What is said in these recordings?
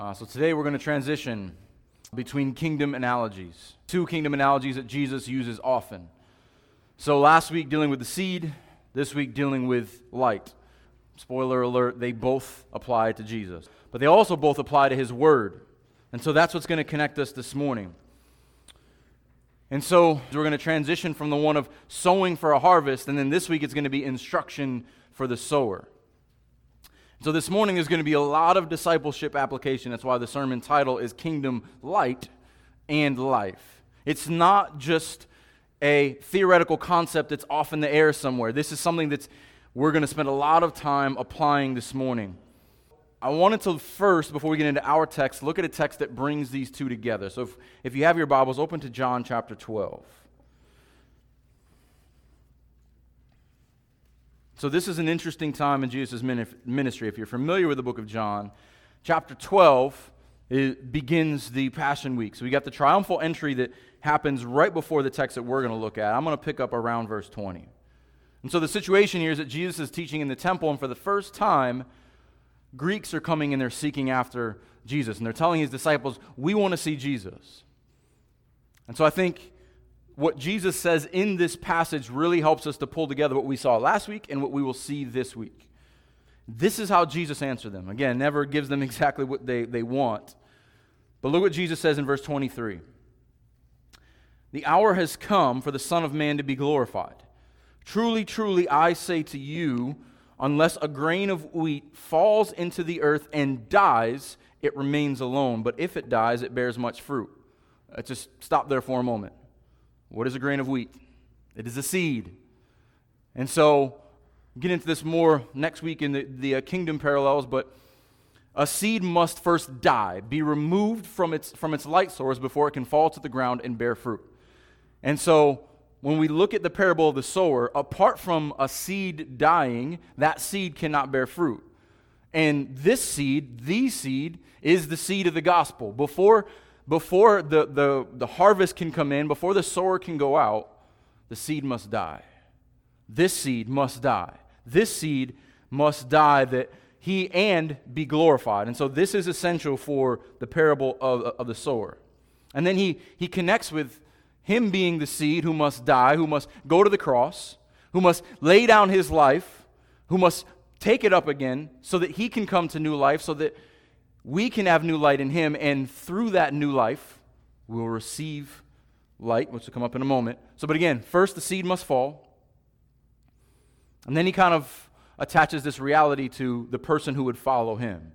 Uh, so today we're going to transition between kingdom analogies, two kingdom analogies that Jesus uses often. So last week dealing with the seed, this week dealing with light. Spoiler alert, they both apply to Jesus. But they also both apply to his word. And so that's what's going to connect us this morning. And so we're going to transition from the one of sowing for a harvest, and then this week it's going to be instruction for the sower. So this morning there's going to be a lot of discipleship application. That's why the sermon title is Kingdom Light and Life. It's not just a theoretical concept that's off in the air somewhere. This is something that's we're going to spend a lot of time applying this morning. I wanted to first, before we get into our text, look at a text that brings these two together. So if, if you have your Bibles, open to John chapter 12. So, this is an interesting time in Jesus' ministry. If you're familiar with the book of John, chapter 12 begins the Passion Week. So, we got the triumphal entry that happens right before the text that we're going to look at. I'm going to pick up around verse 20. And so, the situation here is that Jesus is teaching in the temple, and for the first time, Greeks are coming and they're seeking after Jesus. And they're telling his disciples, We want to see Jesus. And so, I think what Jesus says in this passage really helps us to pull together what we saw last week and what we will see this week. This is how Jesus answered them. Again, never gives them exactly what they, they want. But look what Jesus says in verse 23 The hour has come for the Son of Man to be glorified. Truly, truly, I say to you, unless a grain of wheat falls into the earth and dies, it remains alone. But if it dies, it bears much fruit. Let's just stop there for a moment. What is a grain of wheat? It is a seed. And so, get into this more next week in the, the uh, kingdom parallels, but a seed must first die, be removed from its, from its light source before it can fall to the ground and bear fruit. And so, when we look at the parable of the sower, apart from a seed dying, that seed cannot bear fruit. And this seed, the seed, is the seed of the gospel. Before before the, the, the harvest can come in, before the sower can go out, the seed must die. This seed must die. This seed must die that he and be glorified. And so this is essential for the parable of, of the sower. And then he, he connects with him being the seed who must die, who must go to the cross, who must lay down his life, who must take it up again so that he can come to new life, so that we can have new light in Him, and through that new life, we'll receive light, which will come up in a moment. So, but again, first the seed must fall. And then he kind of attaches this reality to the person who would follow him.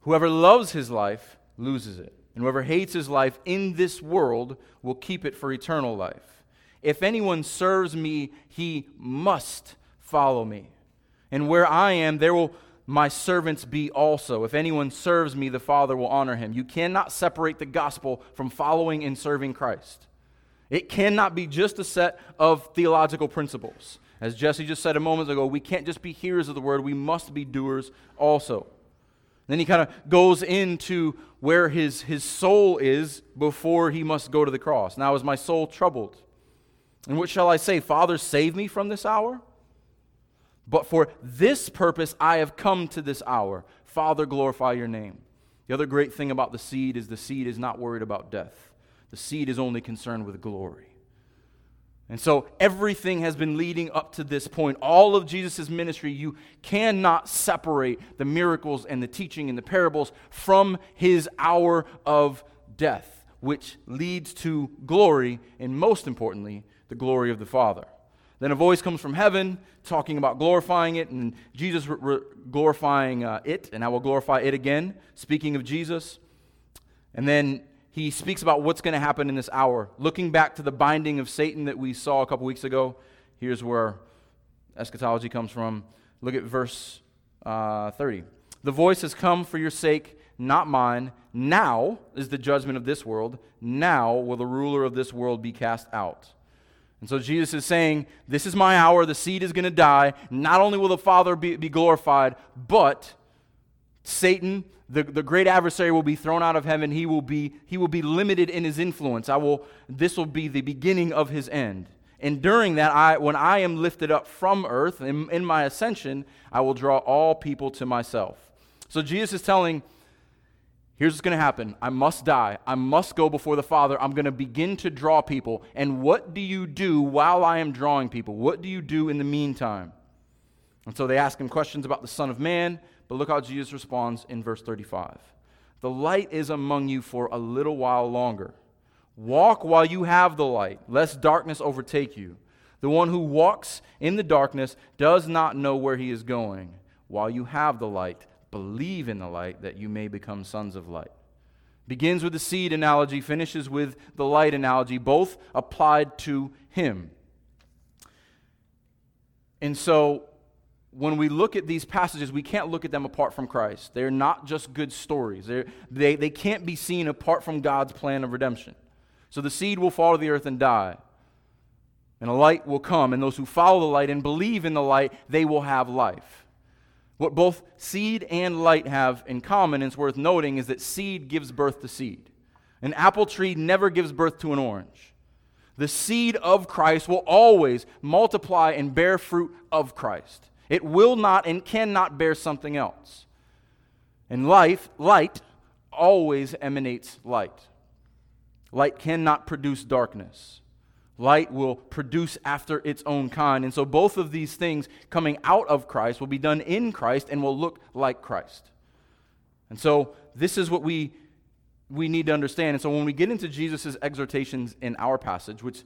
Whoever loves his life loses it, and whoever hates his life in this world will keep it for eternal life. If anyone serves me, he must follow me. And where I am, there will my servants be also. If anyone serves me, the Father will honor him. You cannot separate the gospel from following and serving Christ. It cannot be just a set of theological principles. As Jesse just said a moment ago, we can't just be hearers of the word, we must be doers also. Then he kind of goes into where his, his soul is before he must go to the cross. Now, is my soul troubled? And what shall I say? Father, save me from this hour? But for this purpose I have come to this hour. Father, glorify your name. The other great thing about the seed is the seed is not worried about death, the seed is only concerned with glory. And so everything has been leading up to this point. All of Jesus' ministry, you cannot separate the miracles and the teaching and the parables from his hour of death, which leads to glory, and most importantly, the glory of the Father. Then a voice comes from heaven talking about glorifying it, and Jesus re- re- glorifying uh, it, and I will glorify it again, speaking of Jesus. And then he speaks about what's going to happen in this hour. Looking back to the binding of Satan that we saw a couple weeks ago, here's where eschatology comes from. Look at verse uh, 30. The voice has come for your sake, not mine. Now is the judgment of this world. Now will the ruler of this world be cast out. And so Jesus is saying, This is my hour. The seed is going to die. Not only will the Father be, be glorified, but Satan, the, the great adversary, will be thrown out of heaven. He will, be, he will be limited in his influence. I will, this will be the beginning of his end. And during that, I, when I am lifted up from earth in, in my ascension, I will draw all people to myself. So Jesus is telling Here's what's going to happen. I must die. I must go before the Father. I'm going to begin to draw people. And what do you do while I am drawing people? What do you do in the meantime? And so they ask him questions about the Son of Man, but look how Jesus responds in verse 35. The light is among you for a little while longer. Walk while you have the light, lest darkness overtake you. The one who walks in the darkness does not know where he is going. While you have the light, believe in the light that you may become sons of light. Begins with the seed analogy, finishes with the light analogy, both applied to him. And so when we look at these passages, we can't look at them apart from Christ. They're not just good stories, they, they can't be seen apart from God's plan of redemption. So the seed will fall to the earth and die, and a light will come, and those who follow the light and believe in the light, they will have life. What both seed and light have in common, and it's worth noting, is that seed gives birth to seed. An apple tree never gives birth to an orange. The seed of Christ will always multiply and bear fruit of Christ. It will not and cannot bear something else. And life, light, always emanates light. Light cannot produce darkness. Light will produce after its own kind. And so both of these things coming out of Christ will be done in Christ and will look like Christ. And so this is what we, we need to understand. And so when we get into Jesus' exhortations in our passage, which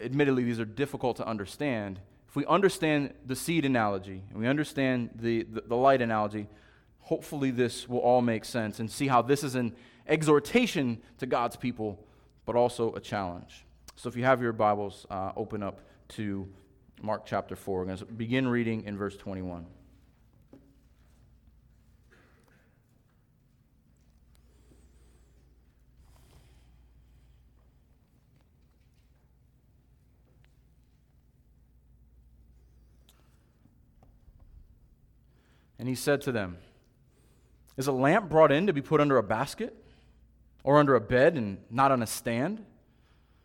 admittedly these are difficult to understand, if we understand the seed analogy and we understand the, the, the, light analogy, hopefully this will all make sense and see how this is an exhortation to God's people, but also a challenge. So if you have your Bibles, uh, open up to Mark chapter 4. We're going to begin reading in verse 21. And he said to them, Is a lamp brought in to be put under a basket or under a bed and not on a stand?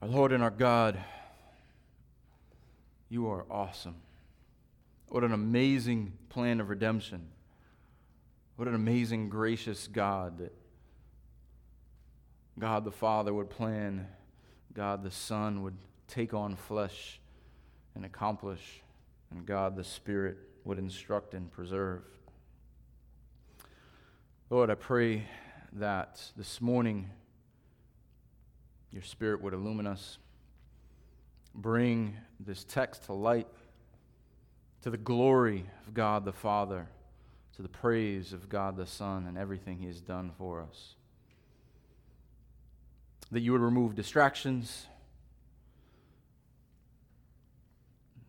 Our Lord and our God, you are awesome. What an amazing plan of redemption. What an amazing, gracious God that God the Father would plan, God the Son would take on flesh and accomplish, and God the Spirit would instruct and preserve. Lord, I pray that this morning your Spirit would illumine us, bring this text to light, to the glory of God the Father, to the praise of God the Son, and everything He has done for us. That you would remove distractions,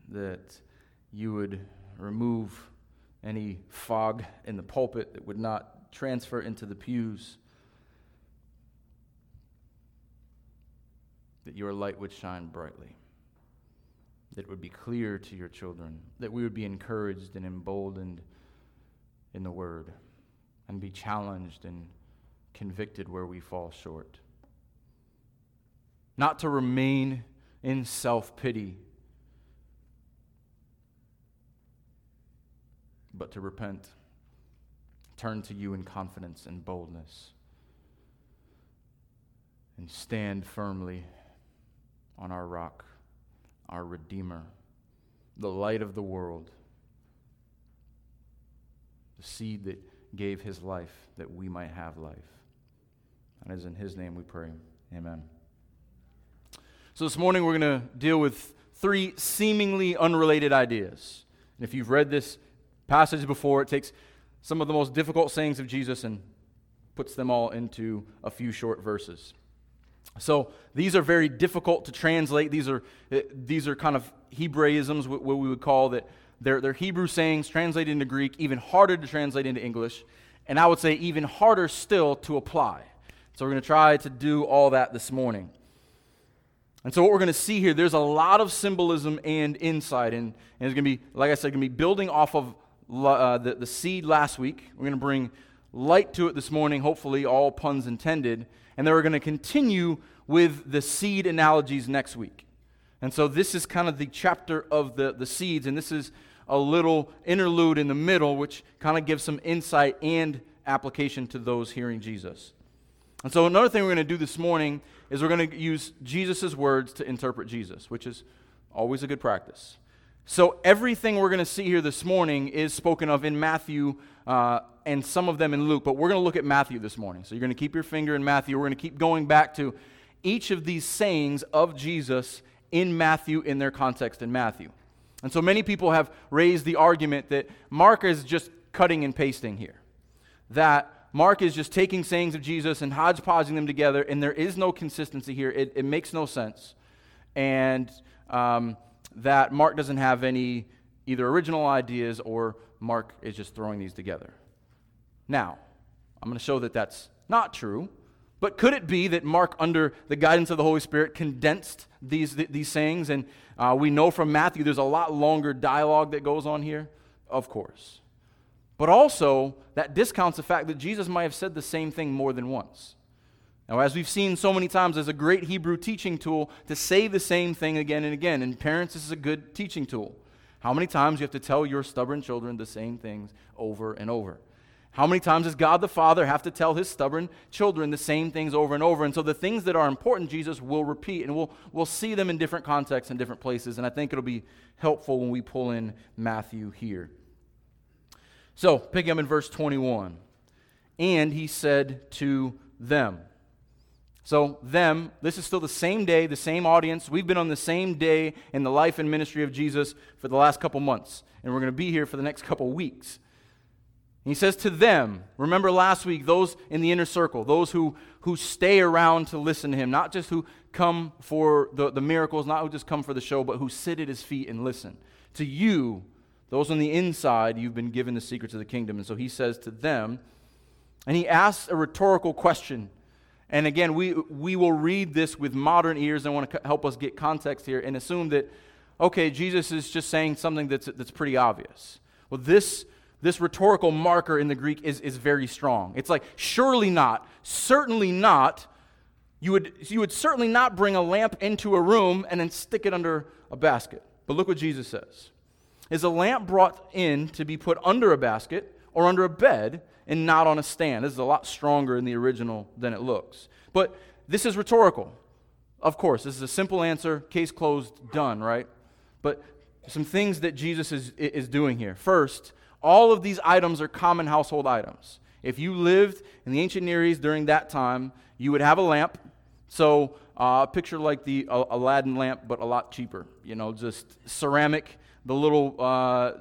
that you would remove any fog in the pulpit that would not transfer into the pews, that your light would shine brightly, that it would be clear to your children, that we would be encouraged and emboldened in the word, and be challenged and convicted where we fall short. Not to remain in self pity, but to repent, turn to you in confidence and boldness, and stand firmly on our rock, our Redeemer, the light of the world, the seed that gave his life that we might have life. And it is in his name we pray. Amen. So this morning we're going to deal with three seemingly unrelated ideas. And if you've read this passage before, it takes some of the most difficult sayings of Jesus and puts them all into a few short verses. So these are very difficult to translate. These are, eh, these are kind of Hebraisms, what we would call that. They're, they're Hebrew sayings translated into Greek, even harder to translate into English, and I would say even harder still to apply. So we're going to try to do all that this morning. And so, what we're going to see here, there's a lot of symbolism and insight. And, and it's going to be, like I said, going to be building off of uh, the, the seed last week. We're going to bring light to it this morning, hopefully, all puns intended. And then we're going to continue with the seed analogies next week. And so, this is kind of the chapter of the, the seeds. And this is a little interlude in the middle, which kind of gives some insight and application to those hearing Jesus. And so, another thing we're going to do this morning is we're going to use Jesus' words to interpret Jesus, which is always a good practice. So, everything we're going to see here this morning is spoken of in Matthew uh, and some of them in Luke, but we're going to look at Matthew this morning. So, you're going to keep your finger in Matthew. We're going to keep going back to each of these sayings of Jesus in Matthew in their context in Matthew. And so, many people have raised the argument that Mark is just cutting and pasting here. That Mark is just taking sayings of Jesus and hodgepodging them together, and there is no consistency here. It, it makes no sense. And um, that Mark doesn't have any either original ideas or Mark is just throwing these together. Now, I'm going to show that that's not true. But could it be that Mark, under the guidance of the Holy Spirit, condensed these, these sayings? And uh, we know from Matthew there's a lot longer dialogue that goes on here? Of course. But also, that discounts the fact that Jesus might have said the same thing more than once. Now, as we've seen so many times, there's a great Hebrew teaching tool to say the same thing again and again. And parents, this is a good teaching tool. How many times you have to tell your stubborn children the same things over and over? How many times does God the Father have to tell his stubborn children the same things over and over? And so the things that are important, Jesus will repeat, and we'll, we'll see them in different contexts and different places. And I think it'll be helpful when we pull in Matthew here. So, picking up in verse 21. And he said to them. So, them, this is still the same day, the same audience. We've been on the same day in the life and ministry of Jesus for the last couple months, and we're going to be here for the next couple weeks. he says to them, remember last week, those in the inner circle, those who, who stay around to listen to him, not just who come for the, the miracles, not who just come for the show, but who sit at his feet and listen. To you, those on the inside, you've been given the secrets of the kingdom. And so he says to them, and he asks a rhetorical question. And again, we, we will read this with modern ears. I want to help us get context here and assume that, okay, Jesus is just saying something that's, that's pretty obvious. Well, this, this rhetorical marker in the Greek is, is very strong. It's like, surely not, certainly not. You would, you would certainly not bring a lamp into a room and then stick it under a basket. But look what Jesus says. Is a lamp brought in to be put under a basket or under a bed and not on a stand? This is a lot stronger in the original than it looks. But this is rhetorical. Of course, this is a simple answer, case closed, done, right? But some things that Jesus is, is doing here. First, all of these items are common household items. If you lived in the ancient Near East during that time, you would have a lamp. So, uh, picture like the uh, Aladdin lamp, but a lot cheaper. You know, just ceramic the little uh,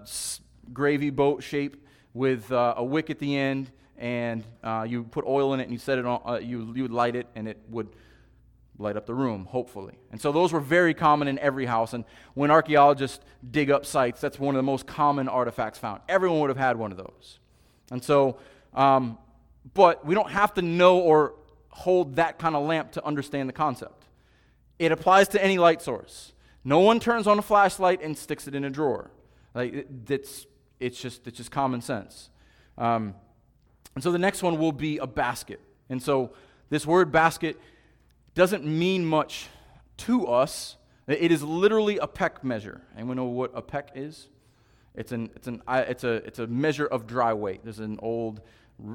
gravy boat shape with uh, a wick at the end, and uh, you put oil in it and you set it on, uh, you, you would light it, and it would light up the room, hopefully. And so those were very common in every house. And when archaeologists dig up sites, that's one of the most common artifacts found. Everyone would have had one of those. And so, um, but we don't have to know or hold that kind of lamp to understand the concept. It applies to any light source. No one turns on a flashlight and sticks it in a drawer. Like it's, it's just it's just common sense. Um, and so the next one will be a basket. And so this word basket doesn't mean much to us. It is literally a peck measure. Anyone know what a peck is? It's, an, it's, an, it's, a, it's a measure of dry weight. There's an old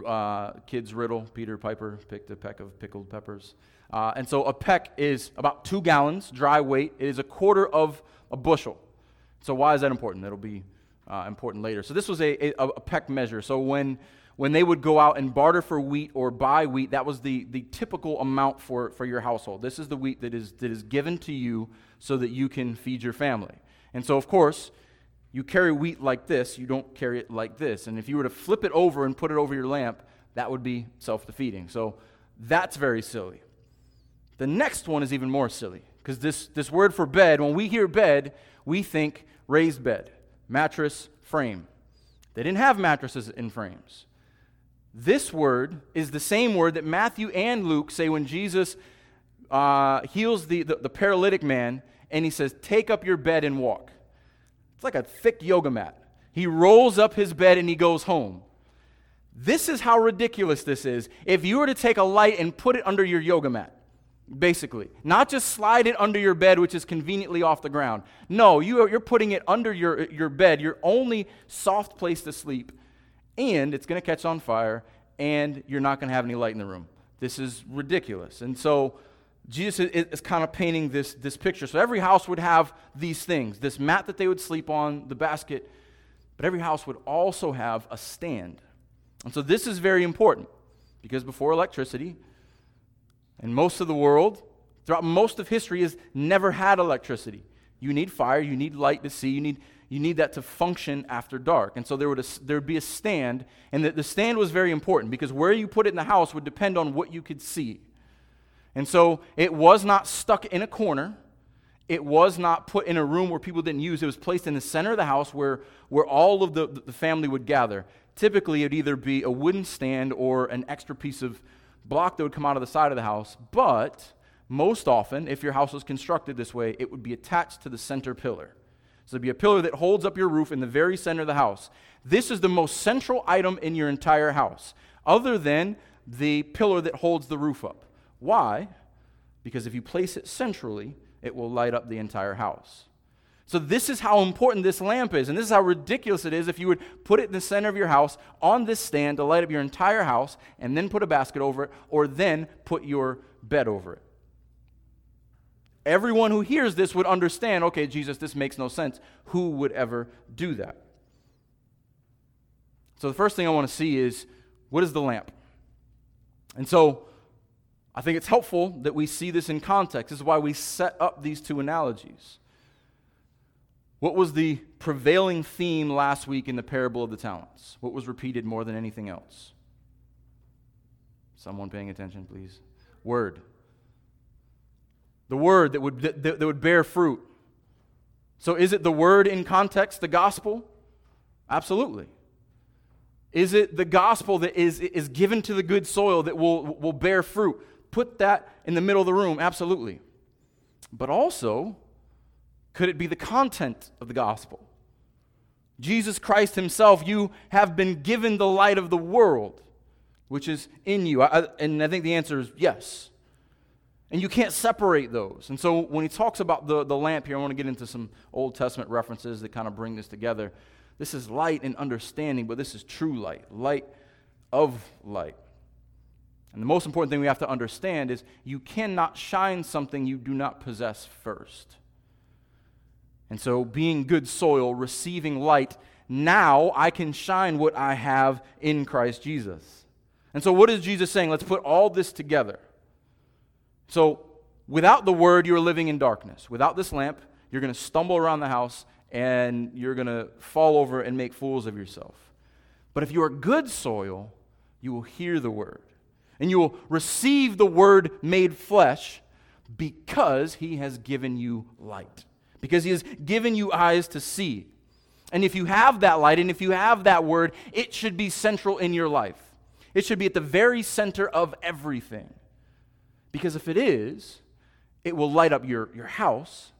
uh, kid's riddle. Peter Piper picked a peck of pickled peppers. Uh, and so a peck is about two gallons, dry weight. It is a quarter of a bushel. So why is that important? That'll be uh, important later. So this was a, a, a, peck measure. So when, when they would go out and barter for wheat or buy wheat, that was the, the typical amount for, for your household. This is the wheat that is, that is given to you so that you can feed your family. And so, of course, you carry wheat like this, you don't carry it like this. And if you were to flip it over and put it over your lamp, that would be self defeating. So that's very silly. The next one is even more silly because this, this word for bed, when we hear bed, we think raised bed, mattress, frame. They didn't have mattresses in frames. This word is the same word that Matthew and Luke say when Jesus uh, heals the, the, the paralytic man and he says, Take up your bed and walk. It's like a thick yoga mat. He rolls up his bed and he goes home. This is how ridiculous this is. If you were to take a light and put it under your yoga mat, basically, not just slide it under your bed, which is conveniently off the ground. No, you are, you're putting it under your, your bed, your only soft place to sleep, and it's going to catch on fire, and you're not going to have any light in the room. This is ridiculous. And so, Jesus is, is kind of painting this, this picture. So, every house would have these things this mat that they would sleep on, the basket, but every house would also have a stand and so this is very important because before electricity, and most of the world, throughout most of history, has never had electricity. You need fire, you need light to see, you need, you need that to function after dark. And so there would, a, there would be a stand, and the, the stand was very important because where you put it in the house would depend on what you could see. And so it was not stuck in a corner. It was not put in a room where people didn't use. It was placed in the center of the house where, where all of the, the family would gather. Typically, it would either be a wooden stand or an extra piece of block that would come out of the side of the house. But most often, if your house was constructed this way, it would be attached to the center pillar. So it'd be a pillar that holds up your roof in the very center of the house. This is the most central item in your entire house, other than the pillar that holds the roof up. Why? Because if you place it centrally, it will light up the entire house. So, this is how important this lamp is, and this is how ridiculous it is if you would put it in the center of your house on this stand to light up your entire house and then put a basket over it, or then put your bed over it. Everyone who hears this would understand okay, Jesus, this makes no sense. Who would ever do that? So, the first thing I want to see is what is the lamp? And so, I think it's helpful that we see this in context. This is why we set up these two analogies. What was the prevailing theme last week in the parable of the talents? What was repeated more than anything else? Someone paying attention, please. Word. The word that would, that, that would bear fruit. So, is it the word in context, the gospel? Absolutely. Is it the gospel that is, is given to the good soil that will, will bear fruit? Put that in the middle of the room, absolutely. But also, could it be the content of the gospel? Jesus Christ Himself, you have been given the light of the world, which is in you. I, and I think the answer is yes. And you can't separate those. And so when he talks about the, the lamp here, I want to get into some Old Testament references that kind of bring this together. This is light and understanding, but this is true light, light of light. And the most important thing we have to understand is you cannot shine something you do not possess first. And so, being good soil, receiving light, now I can shine what I have in Christ Jesus. And so, what is Jesus saying? Let's put all this together. So, without the word, you're living in darkness. Without this lamp, you're going to stumble around the house and you're going to fall over and make fools of yourself. But if you are good soil, you will hear the word and you will receive the word made flesh because he has given you light because He has given you eyes to see. And if you have that light and if you have that word, it should be central in your life. It should be at the very center of everything. Because if it is, it will light up your, your house,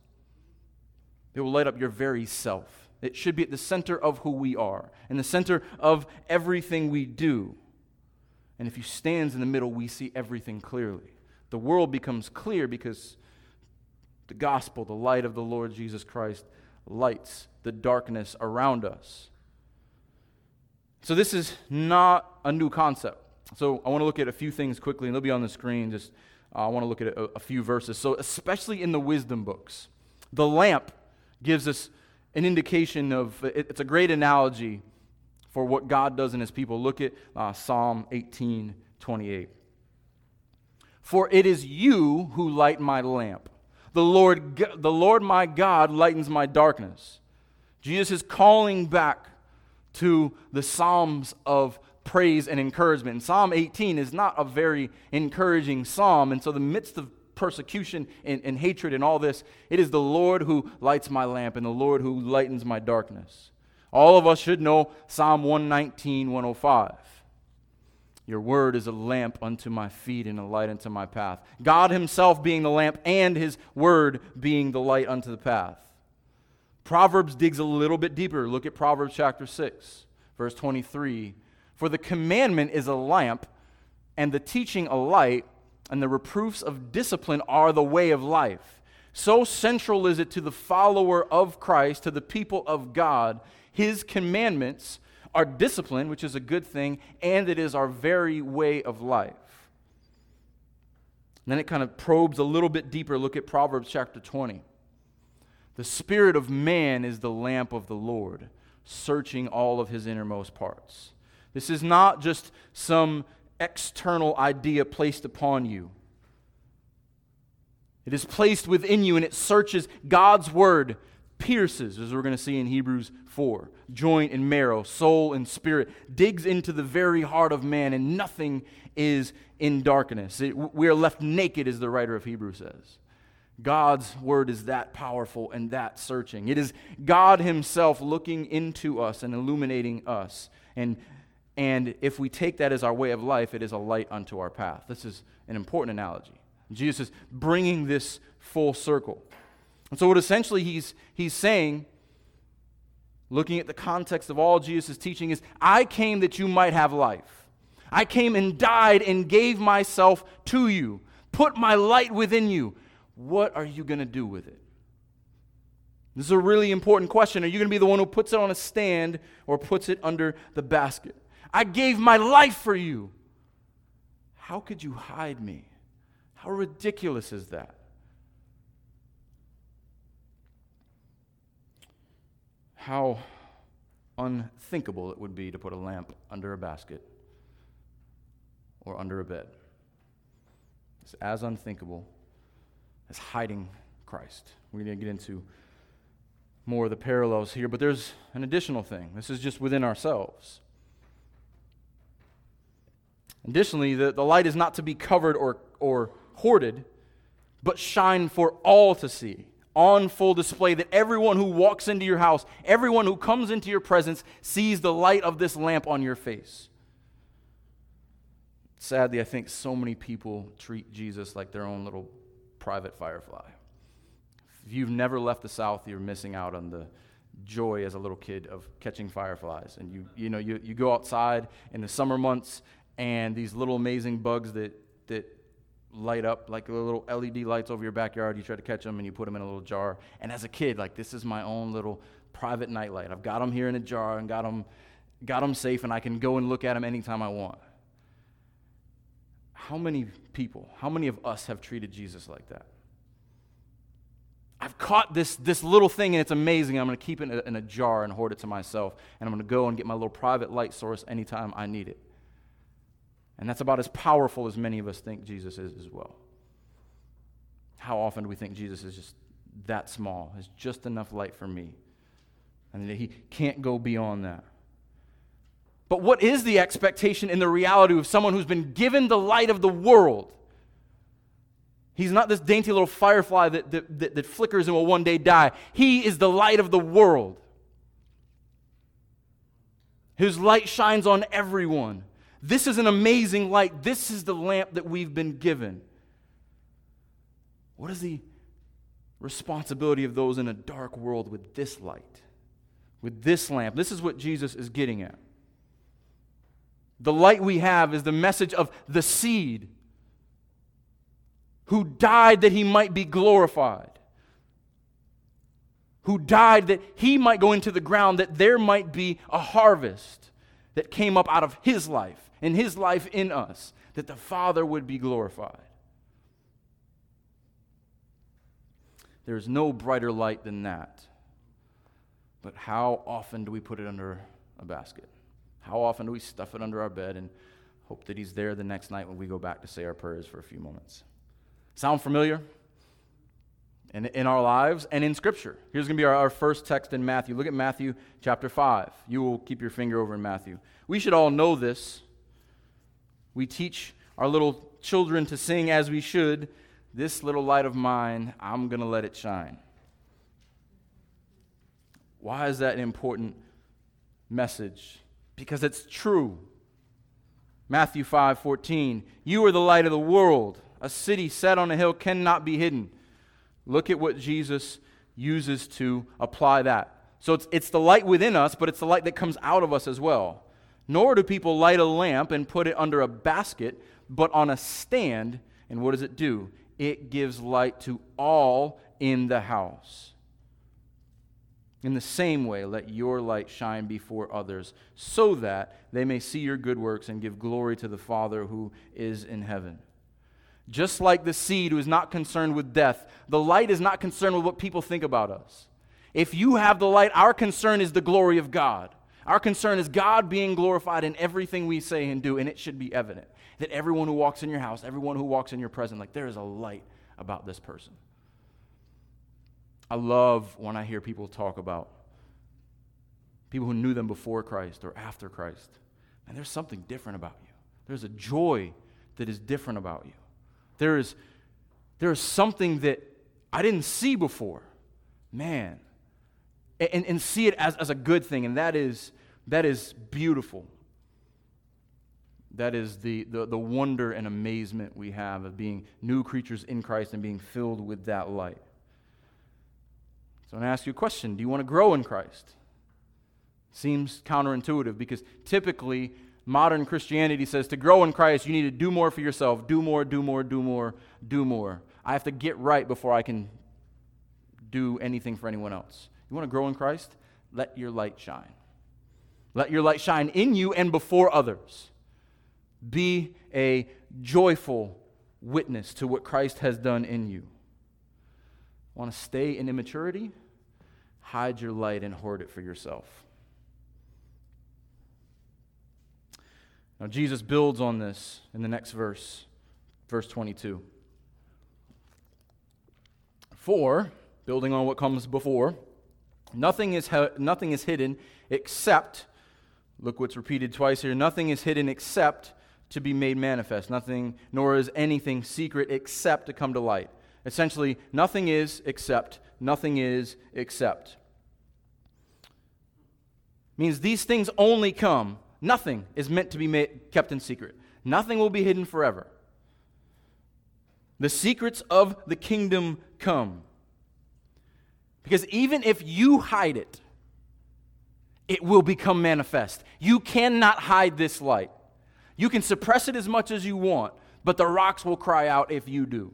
it will light up your very self. It should be at the center of who we are, in the center of everything we do. And if He stands in the middle, we see everything clearly. The world becomes clear because the gospel, the light of the Lord Jesus Christ, lights the darkness around us. So, this is not a new concept. So, I want to look at a few things quickly, and they'll be on the screen. Just uh, I want to look at a, a few verses. So, especially in the wisdom books, the lamp gives us an indication of it, it's a great analogy for what God does in his people. Look at uh, Psalm 18 28. For it is you who light my lamp. The Lord, the Lord my God lightens my darkness. Jesus is calling back to the Psalms of praise and encouragement. Psalm 18 is not a very encouraging psalm, and so the midst of persecution and, and hatred and all this. It is the Lord who lights my lamp and the Lord who lightens my darkness. All of us should know Psalm 119, 105. Your word is a lamp unto my feet and a light unto my path. God Himself being the lamp and His word being the light unto the path. Proverbs digs a little bit deeper. Look at Proverbs chapter 6, verse 23. For the commandment is a lamp, and the teaching a light, and the reproofs of discipline are the way of life. So central is it to the follower of Christ, to the people of God, his commandments are discipline, which is a good thing, and it is our very way of life. And then it kind of probes a little bit deeper. Look at Proverbs chapter 20. The spirit of man is the lamp of the Lord, searching all of his innermost parts. This is not just some external idea placed upon you. It is placed within you and it searches God's word, pierces, as we're going to see in Hebrews 4, joint and marrow, soul and spirit, digs into the very heart of man, and nothing is in darkness. It, we are left naked, as the writer of Hebrews says. God's word is that powerful and that searching. It is God Himself looking into us and illuminating us. And, and if we take that as our way of life, it is a light unto our path. This is an important analogy. Jesus is bringing this full circle. And so, what essentially he's, he's saying, looking at the context of all Jesus' teaching, is I came that you might have life. I came and died and gave myself to you, put my light within you. What are you going to do with it? This is a really important question. Are you going to be the one who puts it on a stand or puts it under the basket? I gave my life for you. How could you hide me? How ridiculous is that? How unthinkable it would be to put a lamp under a basket or under a bed. It's as unthinkable as hiding Christ. We're going to get into more of the parallels here, but there's an additional thing. This is just within ourselves. Additionally, the, the light is not to be covered or, or hoarded, but shine for all to see on full display that everyone who walks into your house, everyone who comes into your presence, sees the light of this lamp on your face. Sadly, I think so many people treat Jesus like their own little private firefly. If you've never left the South, you're missing out on the joy as a little kid of catching fireflies. And you, you know, you, you go outside in the summer months, and these little amazing bugs that, that light up like little LED lights over your backyard. You try to catch them and you put them in a little jar. And as a kid, like this is my own little private nightlight. I've got them here in a jar and got them, got them safe, and I can go and look at them anytime I want. How many people, how many of us have treated Jesus like that? I've caught this, this little thing and it's amazing. I'm going to keep it in a, in a jar and hoard it to myself. And I'm going to go and get my little private light source anytime I need it. And that's about as powerful as many of us think Jesus is as well. How often do we think Jesus is just that small, has just enough light for me, and that he can't go beyond that? But what is the expectation in the reality of someone who's been given the light of the world? He's not this dainty little firefly that, that, that, that flickers and will one day die. He is the light of the world. His light shines on everyone. This is an amazing light. This is the lamp that we've been given. What is the responsibility of those in a dark world with this light, with this lamp? This is what Jesus is getting at. The light we have is the message of the seed who died that he might be glorified, who died that he might go into the ground, that there might be a harvest that came up out of his life and his life in us, that the Father would be glorified. There's no brighter light than that. But how often do we put it under a basket? How often do we stuff it under our bed and hope that He's there the next night when we go back to say our prayers for a few moments? Sound familiar? In, in our lives and in Scripture. Here's going to be our, our first text in Matthew. Look at Matthew chapter 5. You will keep your finger over in Matthew. We should all know this we teach our little children to sing as we should this little light of mine, I'm going to let it shine. Why is that an important message? Because it's true. Matthew 5 14, you are the light of the world. A city set on a hill cannot be hidden. Look at what Jesus uses to apply that. So it's, it's the light within us, but it's the light that comes out of us as well. Nor do people light a lamp and put it under a basket, but on a stand. And what does it do? It gives light to all in the house. In the same way, let your light shine before others, so that they may see your good works and give glory to the Father who is in heaven. Just like the seed who is not concerned with death, the light is not concerned with what people think about us. If you have the light, our concern is the glory of God. Our concern is God being glorified in everything we say and do, and it should be evident that everyone who walks in your house, everyone who walks in your presence, like there is a light about this person. I love when I hear people talk about people who knew them before Christ or after Christ. And there's something different about you. There's a joy that is different about you. There is, there is something that I didn't see before. Man. And, and see it as, as a good thing, and that is, that is beautiful. That is the, the, the wonder and amazement we have of being new creatures in Christ and being filled with that light. So I want to ask you a question Do you want to grow in Christ? Seems counterintuitive because typically modern Christianity says to grow in Christ, you need to do more for yourself, do more, do more, do more, do more. I have to get right before I can do anything for anyone else. You want to grow in Christ? Let your light shine. Let your light shine in you and before others. Be a joyful witness to what Christ has done in you. Want to stay in immaturity? Hide your light and hoard it for yourself. Now, Jesus builds on this in the next verse, verse 22. For, building on what comes before, nothing is, nothing is hidden except, look what's repeated twice here, nothing is hidden except to be made manifest. Nothing, nor is anything secret except to come to light. Essentially, nothing is except, nothing is except means these things only come. Nothing is meant to be kept in secret. Nothing will be hidden forever. The secrets of the kingdom come. Because even if you hide it, it will become manifest. You cannot hide this light. You can suppress it as much as you want, but the rocks will cry out if you do.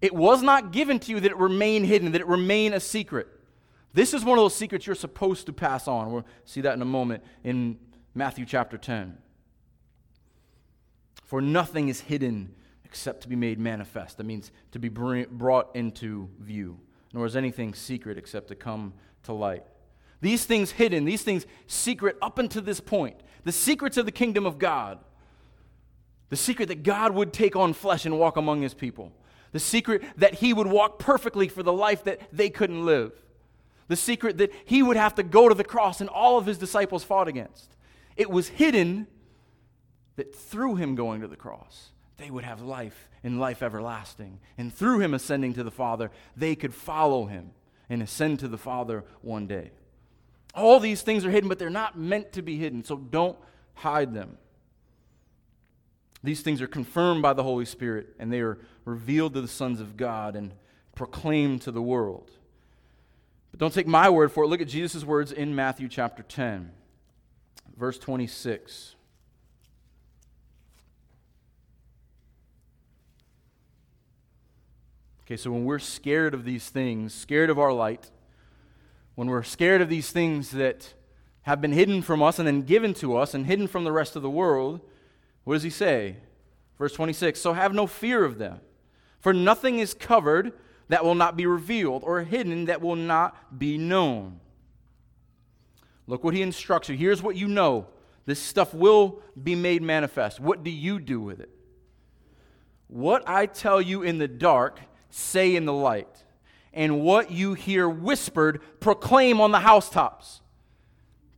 It was not given to you that it remain hidden, that it remain a secret. This is one of those secrets you're supposed to pass on. We'll see that in a moment in Matthew chapter 10. For nothing is hidden except to be made manifest. That means to be brought into view. Nor is anything secret except to come to light. These things hidden, these things secret up until this point, the secrets of the kingdom of God, the secret that God would take on flesh and walk among his people, the secret that he would walk perfectly for the life that they couldn't live. The secret that he would have to go to the cross and all of his disciples fought against. It was hidden that through him going to the cross, they would have life and life everlasting. And through him ascending to the Father, they could follow him and ascend to the Father one day. All these things are hidden, but they're not meant to be hidden, so don't hide them. These things are confirmed by the Holy Spirit, and they are revealed to the sons of God and proclaimed to the world. But don't take my word for it. Look at Jesus' words in Matthew chapter 10, verse 26. Okay, so when we're scared of these things, scared of our light, when we're scared of these things that have been hidden from us and then given to us and hidden from the rest of the world, what does he say? Verse 26 So have no fear of them, for nothing is covered that will not be revealed, or hidden that will not be known. Look what he instructs you. Here's what you know this stuff will be made manifest. What do you do with it? What I tell you in the dark, say in the light. And what you hear whispered, proclaim on the housetops.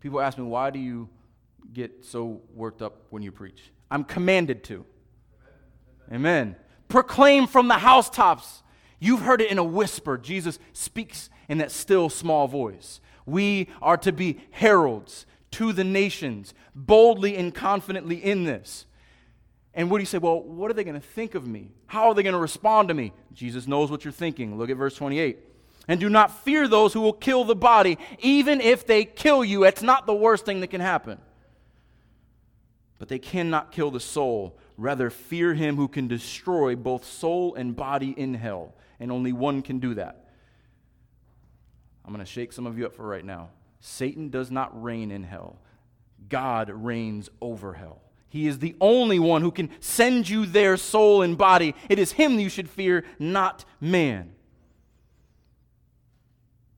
People ask me, why do you get so worked up when you preach? I'm commanded to. Amen. proclaim from the housetops. You've heard it in a whisper. Jesus speaks in that still small voice. We are to be heralds to the nations, boldly and confidently in this. And what do you say? Well, what are they going to think of me? How are they going to respond to me? Jesus knows what you're thinking. Look at verse 28. And do not fear those who will kill the body, even if they kill you. It's not the worst thing that can happen. But they cannot kill the soul. Rather, fear him who can destroy both soul and body in hell. And only one can do that. I'm going to shake some of you up for right now. Satan does not reign in hell, God reigns over hell. He is the only one who can send you their soul and body. It is him you should fear, not man.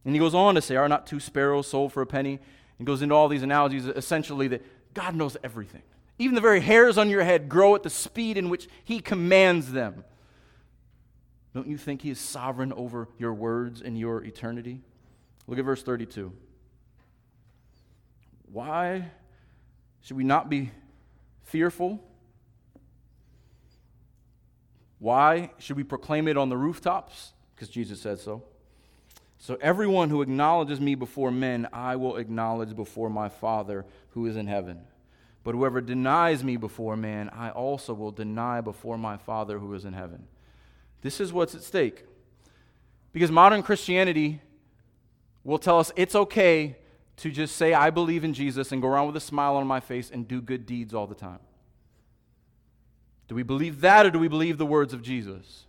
And he goes on to say, Are not two sparrows sold for a penny? And goes into all these analogies, essentially, that God knows everything. Even the very hairs on your head grow at the speed in which he commands them. Don't you think he is sovereign over your words and your eternity? Look at verse 32. Why should we not be fearful? Why should we proclaim it on the rooftops? Because Jesus said so. So, everyone who acknowledges me before men, I will acknowledge before my Father who is in heaven. But whoever denies me before man, I also will deny before my Father who is in heaven. This is what's at stake. Because modern Christianity will tell us it's okay to just say, I believe in Jesus and go around with a smile on my face and do good deeds all the time? Do we believe that or do we believe the words of Jesus?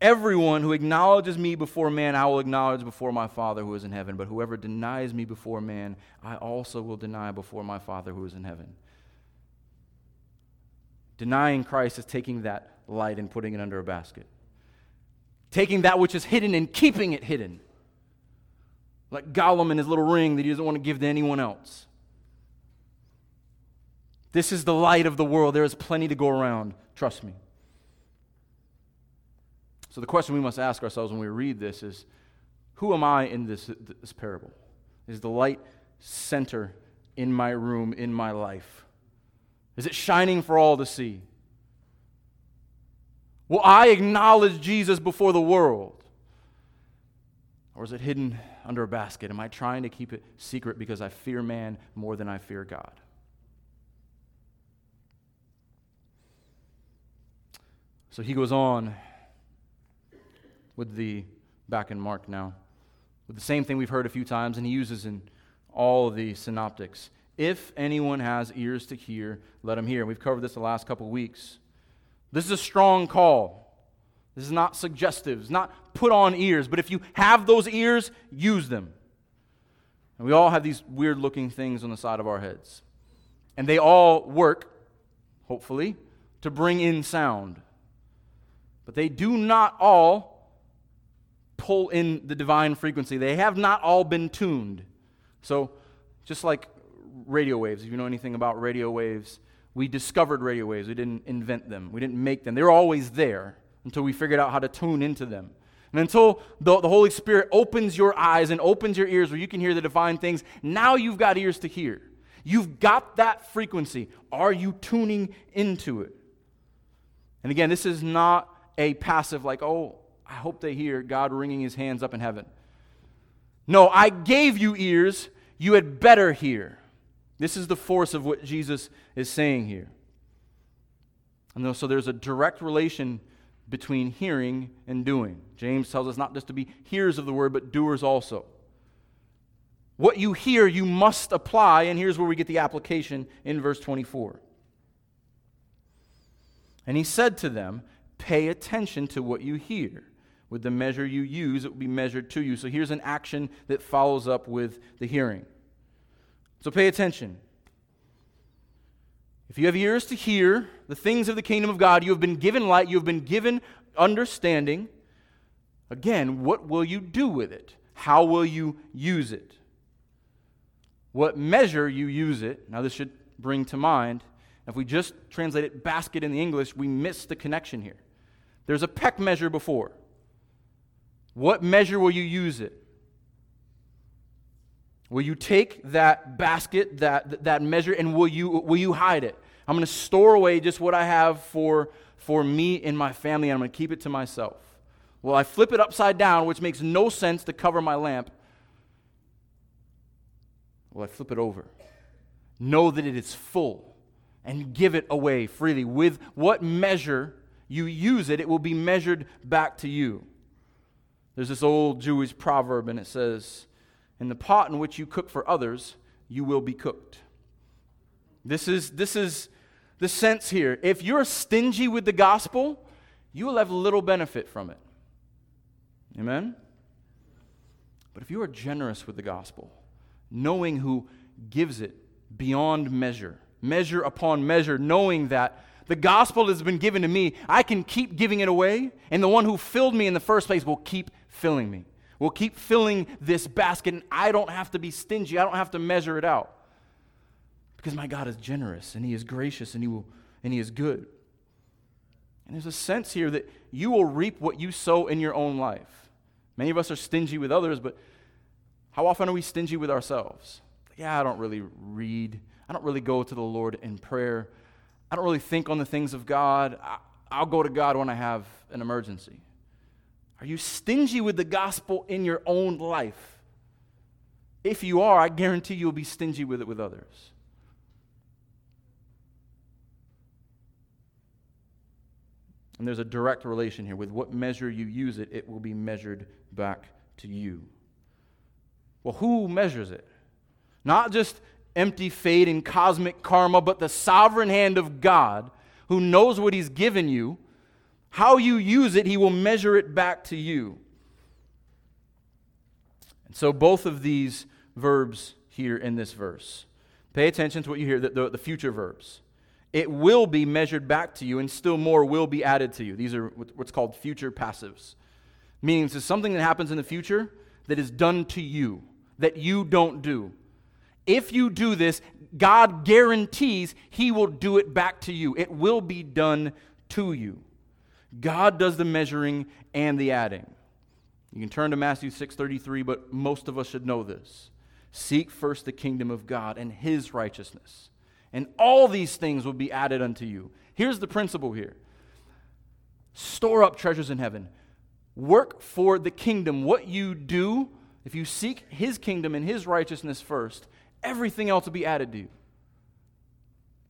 Everyone who acknowledges me before man, I will acknowledge before my Father who is in heaven. But whoever denies me before man, I also will deny before my Father who is in heaven. Denying Christ is taking that light and putting it under a basket, taking that which is hidden and keeping it hidden like Gollum in his little ring that he doesn't want to give to anyone else. This is the light of the world. There is plenty to go around. Trust me. So, the question we must ask ourselves when we read this is Who am I in this, this parable? Is the light center in my room, in my life? Is it shining for all to see? Will I acknowledge Jesus before the world? Or is it hidden under a basket? Am I trying to keep it secret because I fear man more than I fear God? So he goes on with the, back in Mark now, with the same thing we've heard a few times, and he uses in all the synoptics. If anyone has ears to hear, let him hear. We've covered this the last couple weeks. This is a strong call. This is not suggestive, it's not put on ears, but if you have those ears, use them. And we all have these weird looking things on the side of our heads. And they all work, hopefully, to bring in sound. But they do not all pull in the divine frequency. They have not all been tuned. So, just like radio waves, if you know anything about radio waves, we discovered radio waves. We didn't invent them, we didn't make them. They were always there until we figured out how to tune into them. And until the, the Holy Spirit opens your eyes and opens your ears where you can hear the divine things, now you've got ears to hear. You've got that frequency. Are you tuning into it? And again, this is not a passive, like, oh, I hope they hear God wringing his hands up in heaven. No, I gave you ears. You had better hear. This is the force of what Jesus is saying here. And so there's a direct relation between hearing and doing. James tells us not just to be hearers of the word, but doers also. What you hear, you must apply, and here's where we get the application in verse 24. And he said to them, Pay attention to what you hear. With the measure you use, it will be measured to you. So here's an action that follows up with the hearing. So pay attention. If you have ears to hear the things of the kingdom of God, you have been given light, you have been given understanding. Again, what will you do with it? How will you use it? What measure you use it, now this should bring to mind, if we just translate it basket in the English, we miss the connection here. There's a peck measure before. What measure will you use it? Will you take that basket, that, that measure, and will you, will you hide it? I'm going to store away just what I have for, for me and my family, and I'm going to keep it to myself. Well, I flip it upside down, which makes no sense to cover my lamp. Well, I flip it over. Know that it is full and give it away freely. With what measure you use it, it will be measured back to you. There's this old Jewish proverb, and it says, In the pot in which you cook for others, you will be cooked. This is, this is the sense here. If you're stingy with the gospel, you will have little benefit from it. Amen? But if you are generous with the gospel, knowing who gives it beyond measure, measure upon measure, knowing that the gospel has been given to me, I can keep giving it away, and the one who filled me in the first place will keep filling me, will keep filling this basket, and I don't have to be stingy, I don't have to measure it out. Because my God is generous, and He is gracious, and He, will, and he is good. And there's a sense here that you will reap what you sow in your own life. Many of us are stingy with others, but how often are we stingy with ourselves? Yeah, I don't really read. I don't really go to the Lord in prayer. I don't really think on the things of God. I, will go to God when I have an emergency. Are you stingy with the gospel in your own life? If you are, I guarantee you'll be stingy with it with others. And there's a direct relation here. With what measure you use it, it will be measured back to you. Well, who measures it? Not just empty fate and cosmic karma, but the sovereign hand of God who knows what He's given you. How you use it, He will measure it back to you. And so, both of these verbs here in this verse, pay attention to what you hear the, the, the future verbs it will be measured back to you, and still more will be added to you. These are what's called future passives. Meaning, it's something that happens in the future that is done to you, that you don't do. If you do this, God guarantees He will do it back to you. It will be done to you. God does the measuring and the adding. You can turn to Matthew 6:33, but most of us should know this. Seek first the kingdom of God and his righteousness and all these things will be added unto you. Here's the principle here store up treasures in heaven, work for the kingdom. What you do, if you seek his kingdom and his righteousness first, everything else will be added to you.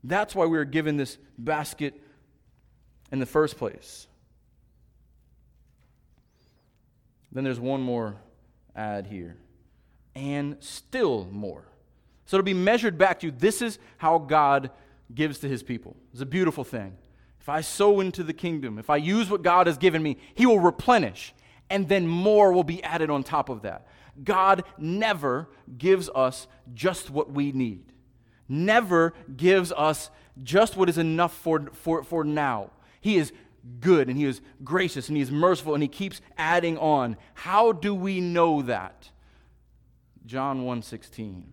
That's why we are given this basket in the first place. Then there's one more add here, and still more. So it'll be measured back to you. This is how God gives to his people. It's a beautiful thing. If I sow into the kingdom, if I use what God has given me, he will replenish, and then more will be added on top of that. God never gives us just what we need, never gives us just what is enough for, for, for now. He is good and he is gracious and he is merciful and he keeps adding on. How do we know that? John 1:16.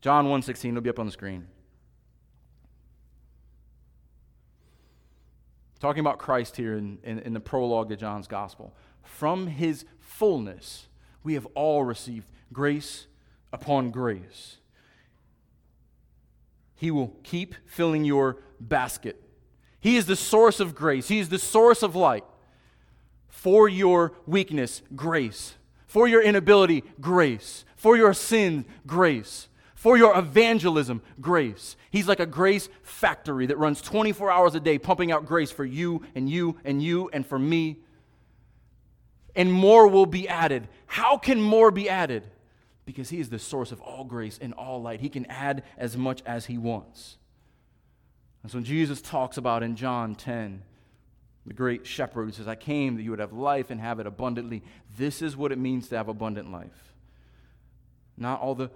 John 1.16, it'll be up on the screen. Talking about Christ here in, in, in the prologue to John's gospel. From his fullness, we have all received grace upon grace. He will keep filling your basket. He is the source of grace. He is the source of light. For your weakness, grace. For your inability, grace. For your sin, grace for your evangelism, grace. He's like a grace factory that runs 24 hours a day, pumping out grace for you and you and you and for me. And more will be added. How can more be added? Because He is the source of all grace and all light. He can add as much as He wants. And so Jesus talks about in John 10, the great shepherd who says, I came that you would have life and have it abundantly. This is what it means to have abundant life. Not all the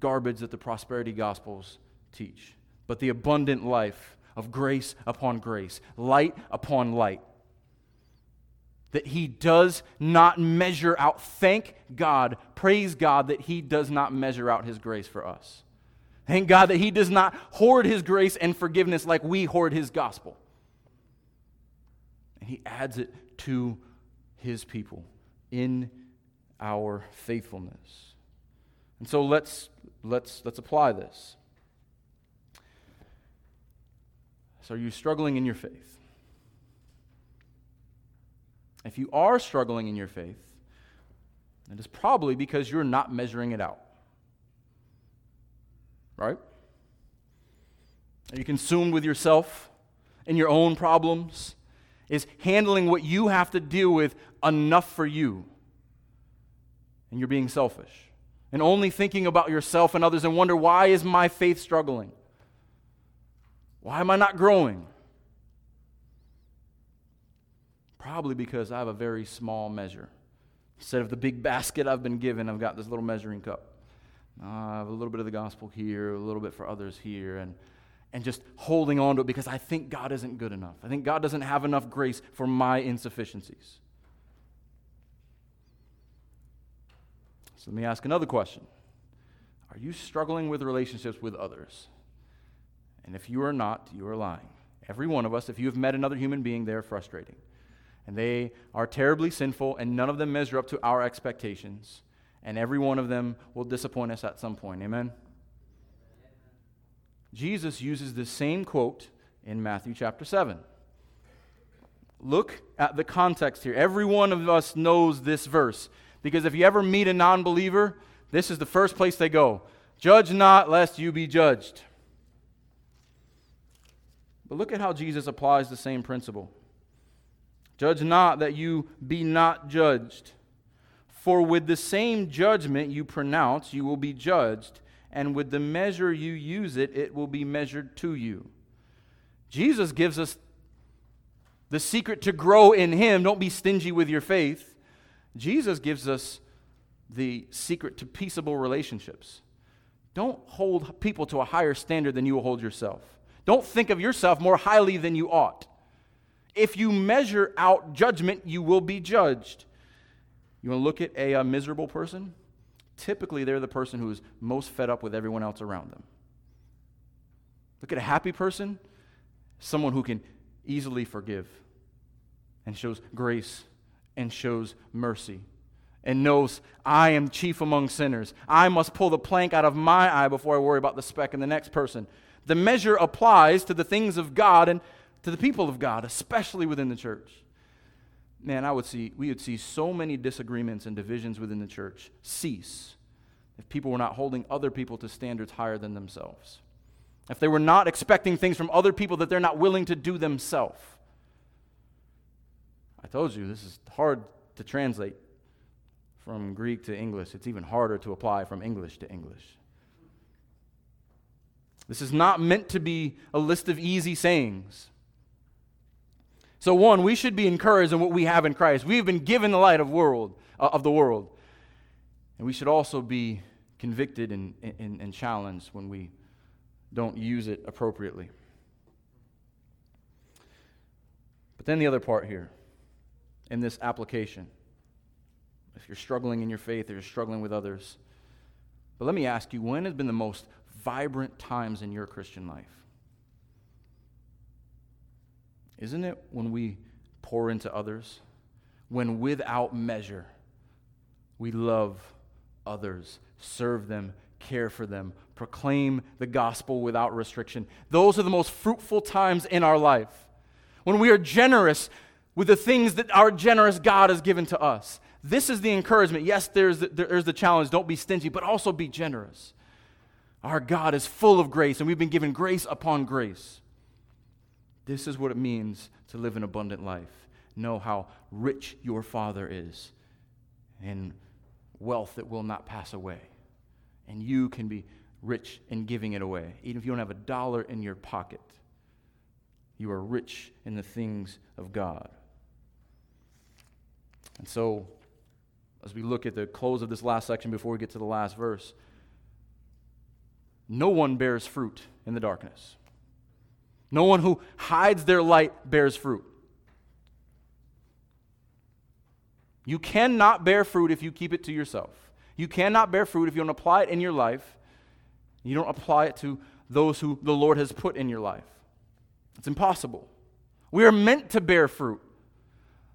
garbage that the prosperity gospels teach, but the abundant life of grace upon grace, light upon light. That he does not measure out. Thank God, praise God that he does not measure out his grace for us. Thank God that he does not hoard his grace and forgiveness like we hoard his gospel. And he adds it to his people in our faithfulness. And so let's let's let's apply this. So, are you struggling in your faith? If you are struggling in your faith, it is probably because you're not measuring it out. Right? Are you consumed with yourself and your own problems? Is handling what you have to deal with enough for you? And you're being selfish and only thinking about yourself and others and wonder why is my faith struggling? Why am I not growing? Probably because I have a very small measure. Instead of the big basket I've been given, I've got this little measuring cup. Have a little bit of the gospel here, a little bit for others here, and, and just holding on to it because I think God isn't good enough. I think God doesn't have enough grace for my insufficiencies. So let me ask another question Are you struggling with relationships with others? And if you are not, you are lying. Every one of us, if you have met another human being, they are frustrating. And they are terribly sinful, and none of them measure up to our expectations. And every one of them will disappoint us at some point. Amen? Jesus uses the same quote in Matthew chapter 7. Look at the context here. Every one of us knows this verse. Because if you ever meet a non believer, this is the first place they go Judge not, lest you be judged. But look at how Jesus applies the same principle. Judge not that you be not judged. For with the same judgment you pronounce, you will be judged, and with the measure you use it, it will be measured to you. Jesus gives us the secret to grow in Him. Don't be stingy with your faith. Jesus gives us the secret to peaceable relationships. Don't hold people to a higher standard than you will hold yourself. Don't think of yourself more highly than you ought. If you measure out judgment, you will be judged. You want to look at a, a miserable person? Typically, they're the person who is most fed up with everyone else around them. Look at a happy person, someone who can easily forgive and shows grace and shows mercy and knows I am chief among sinners. I must pull the plank out of my eye before I worry about the speck in the next person. The measure applies to the things of God and to the people of God, especially within the church. Man, I would see, we would see so many disagreements and divisions within the church cease if people were not holding other people to standards higher than themselves. If they were not expecting things from other people that they're not willing to do themselves. I told you, this is hard to translate from Greek to English. It's even harder to apply from English to English. This is not meant to be a list of easy sayings. So, one, we should be encouraged in what we have in Christ. We have been given the light of, world, uh, of the world. And we should also be convicted and, and, and challenged when we don't use it appropriately. But then the other part here in this application if you're struggling in your faith or you're struggling with others. But let me ask you when has been the most vibrant times in your Christian life? Isn't it when we pour into others? When without measure we love others, serve them, care for them, proclaim the gospel without restriction. Those are the most fruitful times in our life. When we are generous with the things that our generous God has given to us. This is the encouragement. Yes, there's the, there's the challenge don't be stingy, but also be generous. Our God is full of grace, and we've been given grace upon grace. This is what it means to live an abundant life. Know how rich your Father is in wealth that will not pass away. And you can be rich in giving it away. Even if you don't have a dollar in your pocket, you are rich in the things of God. And so, as we look at the close of this last section before we get to the last verse, no one bears fruit in the darkness. No one who hides their light bears fruit. You cannot bear fruit if you keep it to yourself. You cannot bear fruit if you don't apply it in your life. You don't apply it to those who the Lord has put in your life. It's impossible. We are meant to bear fruit.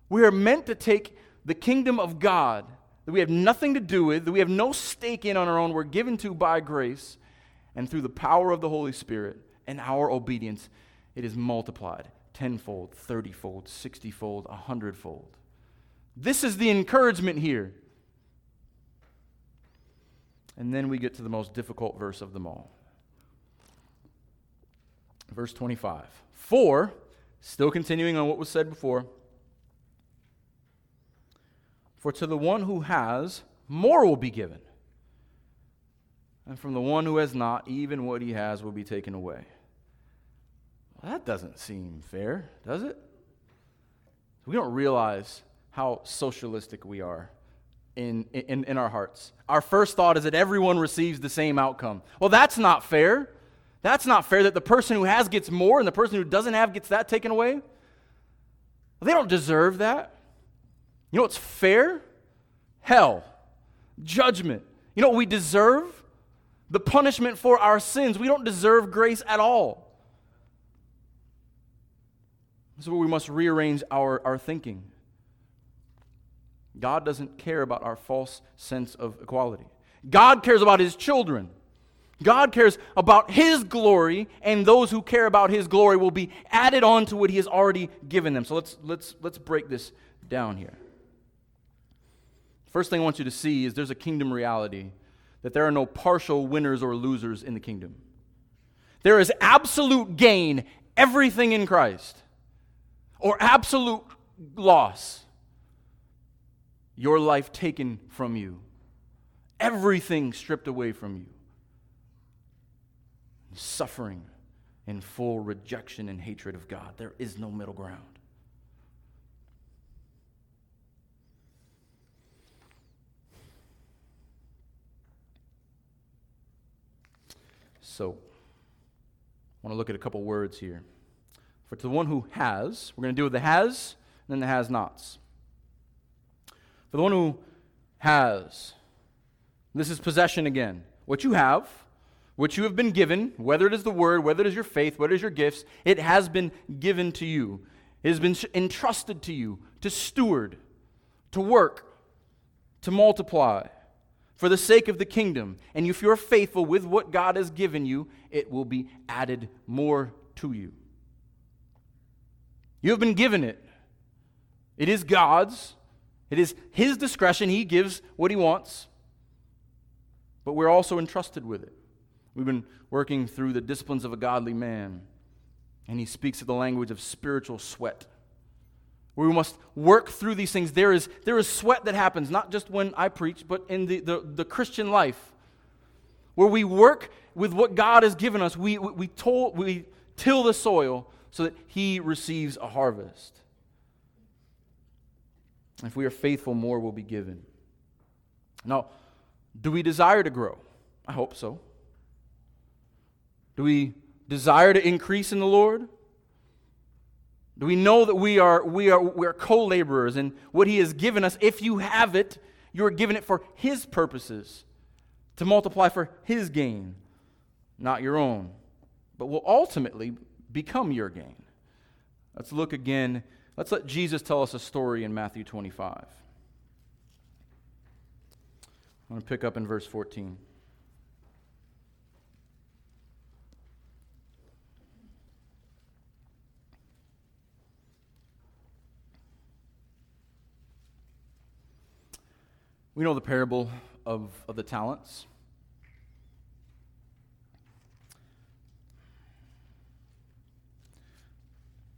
We are meant to take the kingdom of God that we have nothing to do with, that we have no stake in on our own, we're given to by grace and through the power of the Holy Spirit and our obedience it is multiplied tenfold, thirtyfold, sixtyfold, a hundredfold. This is the encouragement here. And then we get to the most difficult verse of them all. Verse 25. For, still continuing on what was said before, for to the one who has, more will be given. And from the one who has not, even what he has will be taken away. Well, that doesn't seem fair, does it? We don't realize how socialistic we are in, in, in our hearts. Our first thought is that everyone receives the same outcome. Well, that's not fair. That's not fair that the person who has gets more and the person who doesn't have gets that taken away. Well, they don't deserve that. You know what's fair? Hell, judgment. You know what we deserve? The punishment for our sins. We don't deserve grace at all. This is where we must rearrange our, our thinking. God doesn't care about our false sense of equality. God cares about his children. God cares about his glory, and those who care about his glory will be added on to what he has already given them. So let's, let's, let's break this down here. First thing I want you to see is there's a kingdom reality that there are no partial winners or losers in the kingdom. There is absolute gain, everything in Christ, or absolute loss your life taken from you, everything stripped away from you, suffering and full rejection and hatred of God. There is no middle ground. So, I want to look at a couple words here. For to the one who has, we're going to deal with the has and then the has nots. For the one who has, this is possession again. What you have, what you have been given, whether it is the word, whether it is your faith, whether it is your gifts, it has been given to you. It has been entrusted to you to steward, to work, to multiply for the sake of the kingdom. And if you're faithful with what God has given you, it will be added more to you. You have been given it. It is God's. It is His discretion. He gives what He wants, but we're also entrusted with it. We've been working through the disciplines of a godly man, and he speaks of the language of spiritual sweat. We must work through these things. There is, there is sweat that happens, not just when I preach, but in the, the, the Christian life. Where we work with what God has given us. We, we, we, we till the soil so that He receives a harvest. If we are faithful, more will be given. Now, do we desire to grow? I hope so. Do we desire to increase in the Lord? We know that we are, we are, we are co laborers and what He has given us, if you have it, you are given it for His purposes, to multiply for His gain, not your own, but will ultimately become your gain? Let's look again Let's let Jesus tell us a story in Matthew 25. I'm going to pick up in verse 14. We know the parable of, of the talents.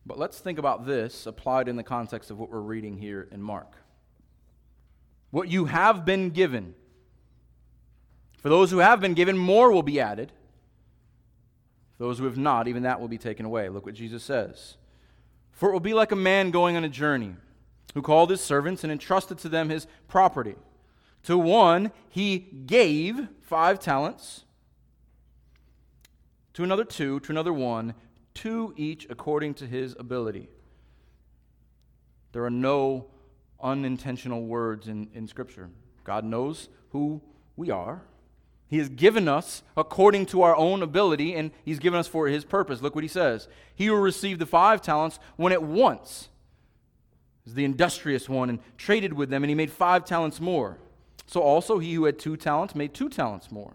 But let's think about this applied in the context of what we're reading here in Mark. What you have been given. For those who have been given, more will be added. Those who have not, even that will be taken away. Look what Jesus says. For it will be like a man going on a journey who called his servants and entrusted to them his property. To one he gave five talents, to another two, to another one, to each according to his ability. There are no unintentional words in, in Scripture. God knows who we are. He has given us according to our own ability, and He's given us for His purpose. Look what He says. He who received the five talents went at once, is the industrious one, and traded with them, and he made five talents more. So also he who had two talents made two talents more.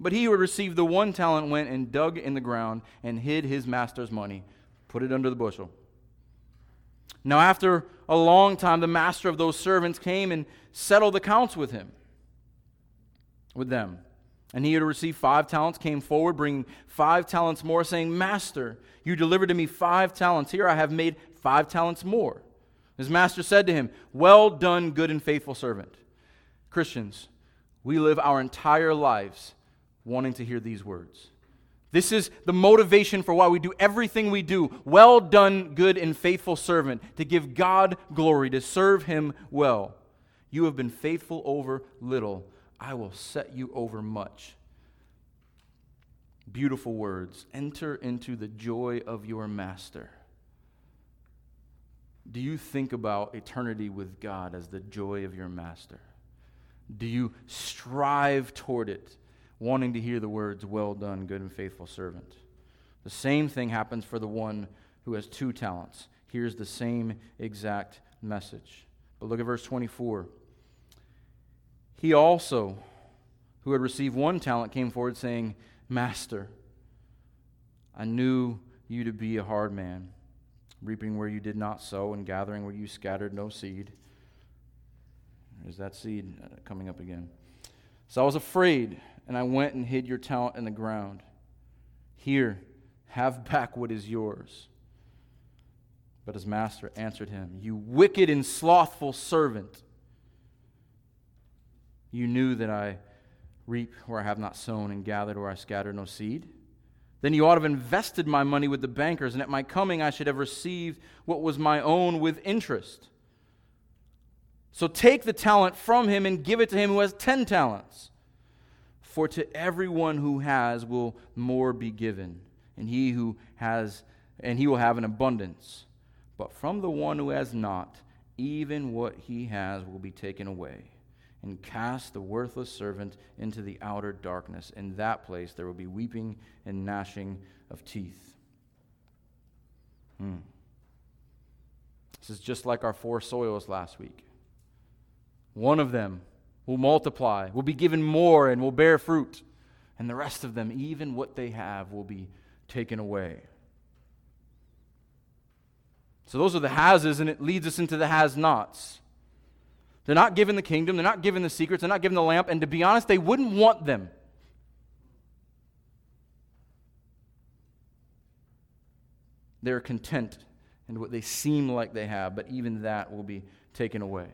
But he who had received the one talent went and dug in the ground and hid his master's money, put it under the bushel. Now, after a long time, the master of those servants came and settled the accounts with him, with them. And he who had received five talents came forward, bringing five talents more, saying, Master, you delivered to me five talents. Here I have made five talents more. His master said to him, Well done, good and faithful servant. Christians, we live our entire lives wanting to hear these words. This is the motivation for why we do everything we do. Well done, good and faithful servant, to give God glory, to serve Him well. You have been faithful over little, I will set you over much. Beautiful words. Enter into the joy of your master. Do you think about eternity with God as the joy of your master? Do you strive toward it? wanting to hear the words, Well done, good and faithful servant. The same thing happens for the one who has two talents. Here's the same exact message. But look at verse 24. He also, who had received one talent, came forward saying, Master, I knew you to be a hard man, reaping where you did not sow and gathering where you scattered no seed. There's that seed uh, coming up again. So I was afraid and I went and hid your talent in the ground. Here, have back what is yours. But his master answered him, You wicked and slothful servant. You knew that I reap where I have not sown and gathered where I scattered no seed. Then you ought to have invested my money with the bankers, and at my coming I should have received what was my own with interest. So take the talent from him and give it to him who has ten talents. For to everyone who has will more be given, and he who has and he will have an abundance. But from the one who has not, even what he has will be taken away. And cast the worthless servant into the outer darkness. In that place there will be weeping and gnashing of teeth. Hmm. This is just like our four soils last week. One of them will multiply, will be given more, and will bear fruit. And the rest of them, even what they have, will be taken away. So those are the hases, and it leads us into the has nots. They're not given the kingdom, they're not given the secrets, they're not given the lamp, and to be honest, they wouldn't want them. They're content in what they seem like they have, but even that will be taken away.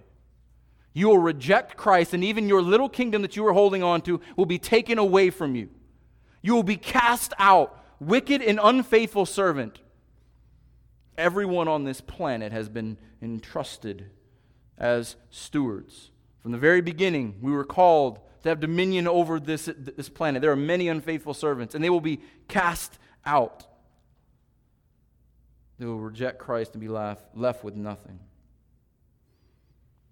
You will reject Christ, and even your little kingdom that you are holding on to will be taken away from you. You will be cast out, wicked and unfaithful servant. Everyone on this planet has been entrusted as stewards. From the very beginning, we were called to have dominion over this, this planet. There are many unfaithful servants, and they will be cast out. They will reject Christ and be left, left with nothing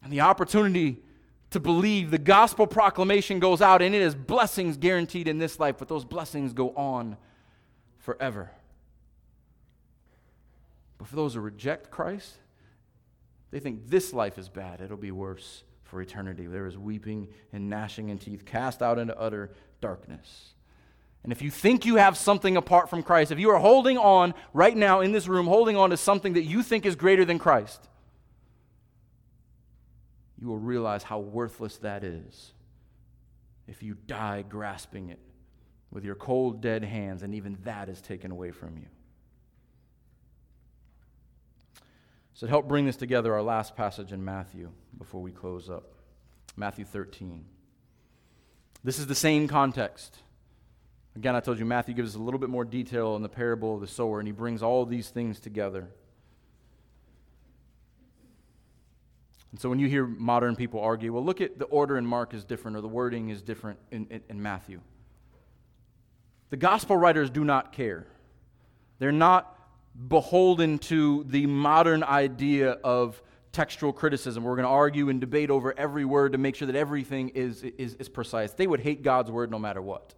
and the opportunity to believe, the gospel proclamation goes out, and it is blessings guaranteed in this life, but those blessings go on forever. But for those who reject Christ, they think this life is bad. It'll be worse for eternity. There is weeping and gnashing and teeth, cast out into utter darkness. And if you think you have something apart from Christ, if you are holding on right now in this room, holding on to something that you think is greater than Christ, you will realize how worthless that is if you die grasping it with your cold, dead hands, and even that is taken away from you. So, to help bring this together, our last passage in Matthew before we close up Matthew 13. This is the same context. Again, I told you Matthew gives us a little bit more detail in the parable of the sower, and he brings all these things together. And so when you hear modern people argue, well, look at the order in Mark is different or the wording is different in, in, in Matthew. The gospel writers do not care. They're not beholden to the modern idea of textual criticism. We're going to argue and debate over every word to make sure that everything is, is, is precise. They would hate God's word no matter what.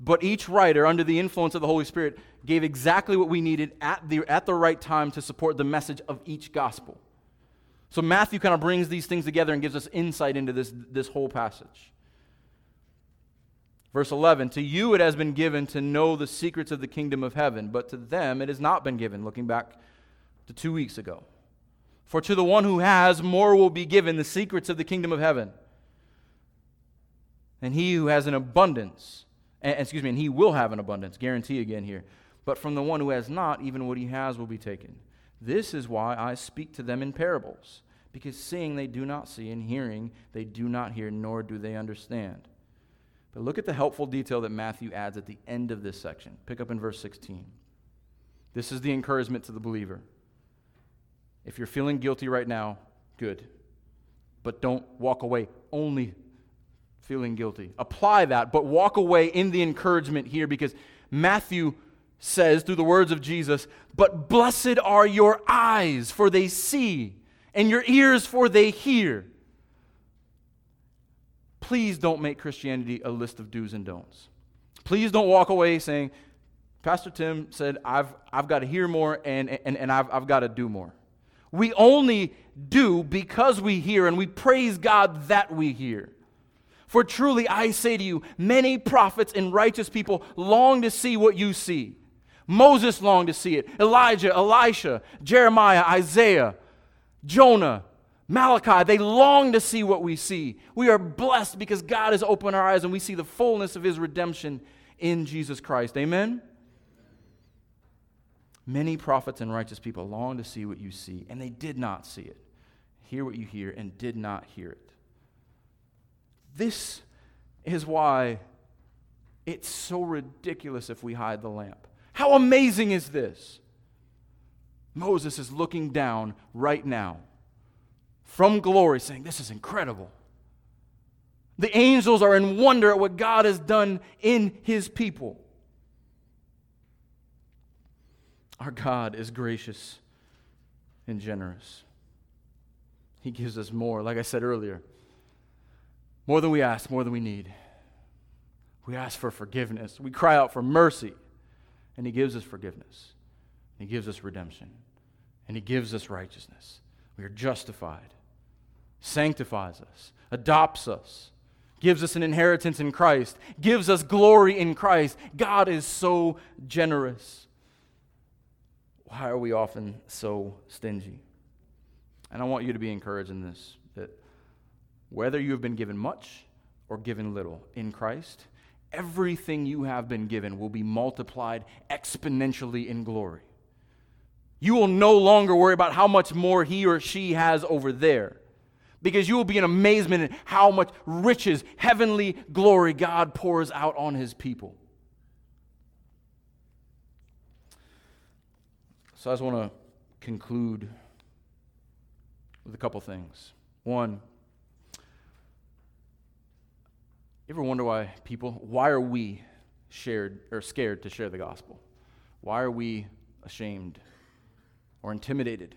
But each writer, under the influence of the Holy Spirit, gave exactly what we needed at the, at the right time to support the message of each gospel. So Matthew kind of brings these things together and gives us insight into this, this whole passage. Verse 11 To you it has been given to know the secrets of the kingdom of heaven, but to them it has not been given, looking back to two weeks ago. For to the one who has, more will be given the secrets of the kingdom of heaven. And he who has an abundance, excuse me, and he will have an abundance, guarantee again here. But from the one who has not, even what he has will be taken. This is why I speak to them in parables, because seeing they do not see, and hearing they do not hear, nor do they understand. But look at the helpful detail that Matthew adds at the end of this section. Pick up in verse 16. This is the encouragement to the believer. If you're feeling guilty right now, good. But don't walk away only feeling guilty. Apply that, but walk away in the encouragement here because Matthew says through the words of Jesus, But blessed are your eyes, for they see, and your ears, for they hear. Please don't make Christianity a list of do's and don'ts. Please don't walk away saying, Pastor Tim said, I've, I've got to hear more and, and, and I've, I've got to do more. We only do because we hear, and we praise God that we hear. For truly I say to you, many prophets and righteous people long to see what you see. Moses longed to see it, Elijah, Elisha, Jeremiah, Isaiah, Jonah, Malachi, they long to see what we see. We are blessed because God has opened our eyes and we see the fullness of his redemption in Jesus Christ. Amen? Many prophets and righteous people long to see what you see, and they did not see it. Hear what you hear, and did not hear it. This is why it's so ridiculous if we hide the lamp. How amazing is this? Moses is looking down right now from glory, saying, This is incredible. The angels are in wonder at what God has done in his people. Our God is gracious and generous. He gives us more, like I said earlier, more than we ask, more than we need. We ask for forgiveness. We cry out for mercy, and He gives us forgiveness. He gives us redemption, and He gives us righteousness. We are justified sanctifies us, adopts us, gives us an inheritance in Christ, gives us glory in Christ. God is so generous. Why are we often so stingy? And I want you to be encouraged in this that whether you have been given much or given little in Christ, everything you have been given will be multiplied exponentially in glory. You will no longer worry about how much more he or she has over there because you will be in amazement at how much riches, heavenly glory God pours out on his people. So I just want to conclude with a couple things. One, you ever wonder why people, why are we shared or scared to share the gospel? Why are we ashamed or intimidated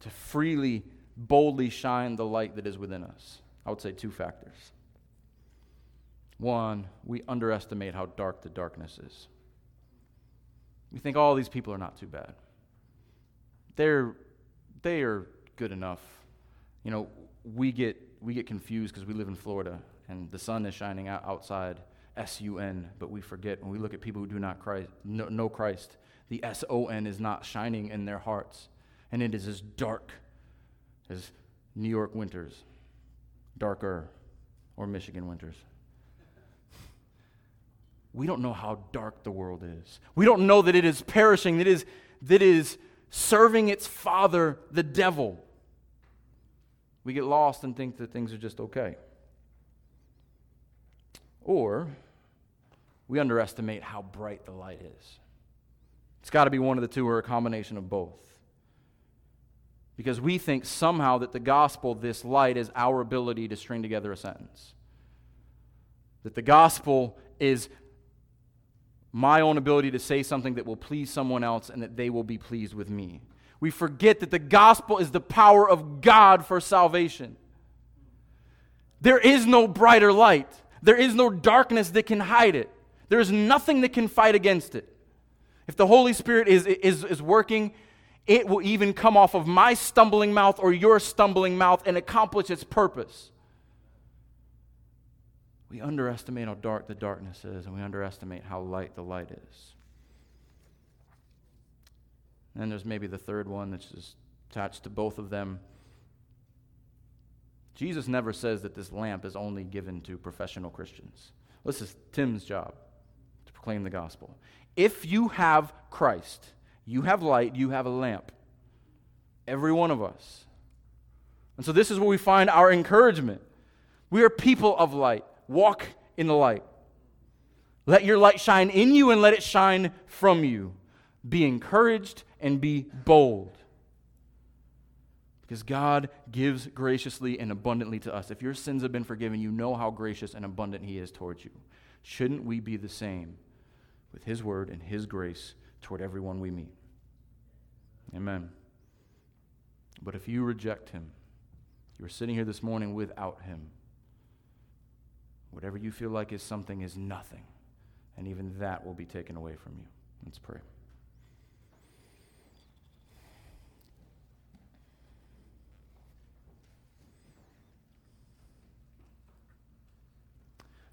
to freely boldly shine the light that is within us? I would say two factors. One, we underestimate how dark the darkness is. We think all oh, these people are not too bad. They're they are good enough. You know, we get we get confused because we live in Florida and the sun is shining out outside S U N, but we forget when we look at people who do not Christ, know, know Christ, the S O N is not shining in their hearts, and it is as dark as New York winters, darker, or Michigan winters. We don't know how dark the world is. We don't know that it is perishing, that is, that is serving its father, the devil. We get lost and think that things are just okay. Or we underestimate how bright the light is. It's got to be one of the two or a combination of both because we think somehow that the gospel, this light, is our ability to string together a sentence. That the gospel is my own ability to say something that will please someone else and that they will be pleased with me. We forget that the gospel is the power of God for salvation. There is no brighter light, there is no darkness that can hide it, there is nothing that can fight against it. If the Holy Spirit is, is, is working, it will even come off of my stumbling mouth or your stumbling mouth and accomplish its purpose. we underestimate how dark the darkness is, and we underestimate how light the light is. And there's maybe the third one that's just attached to both of them. Jesus never says that this lamp is only given to professional Christians. This is Tim's job to proclaim the gospel. If you have Christ, you have light, you have a lamp. Every one of us. And so this is where we find our encouragement. We are people of light. Walk in the light. Let your light shine in you and let it shine from you. Be encouraged and be bold. Because God gives graciously and abundantly to us. If your sins have been forgiven, you know how gracious and abundant He is towards you. Shouldn't we be the same with His word and His grace toward everyone we meet? Amen. But if you reject Him, you are sitting here this morning without Him. Whatever you feel like is something is nothing. And even that will be taken away from you. Let's pray.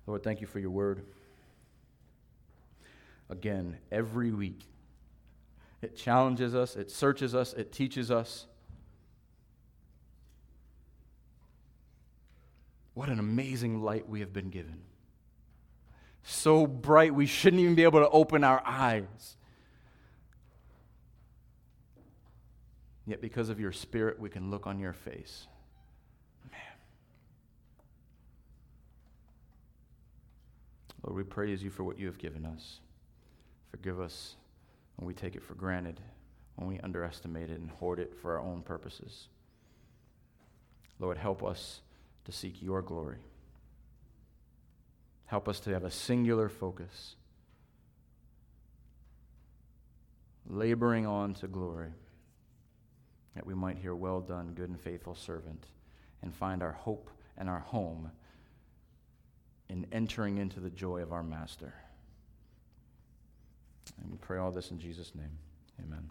Lord, thank you for your word. Again, every week, it challenges us, it searches us, it teaches us. What an amazing light we have been given. So bright, we shouldn't even be able to open our eyes. Yet, because of your spirit, we can look on your face. Lord, we praise you for what you have given us. Forgive us when we take it for granted, when we underestimate it and hoard it for our own purposes. Lord, help us to seek your glory. Help us to have a singular focus, laboring on to glory, that we might hear, Well done, good and faithful servant, and find our hope and our home in entering into the joy of our Master. And we pray all this in Jesus' name. Amen.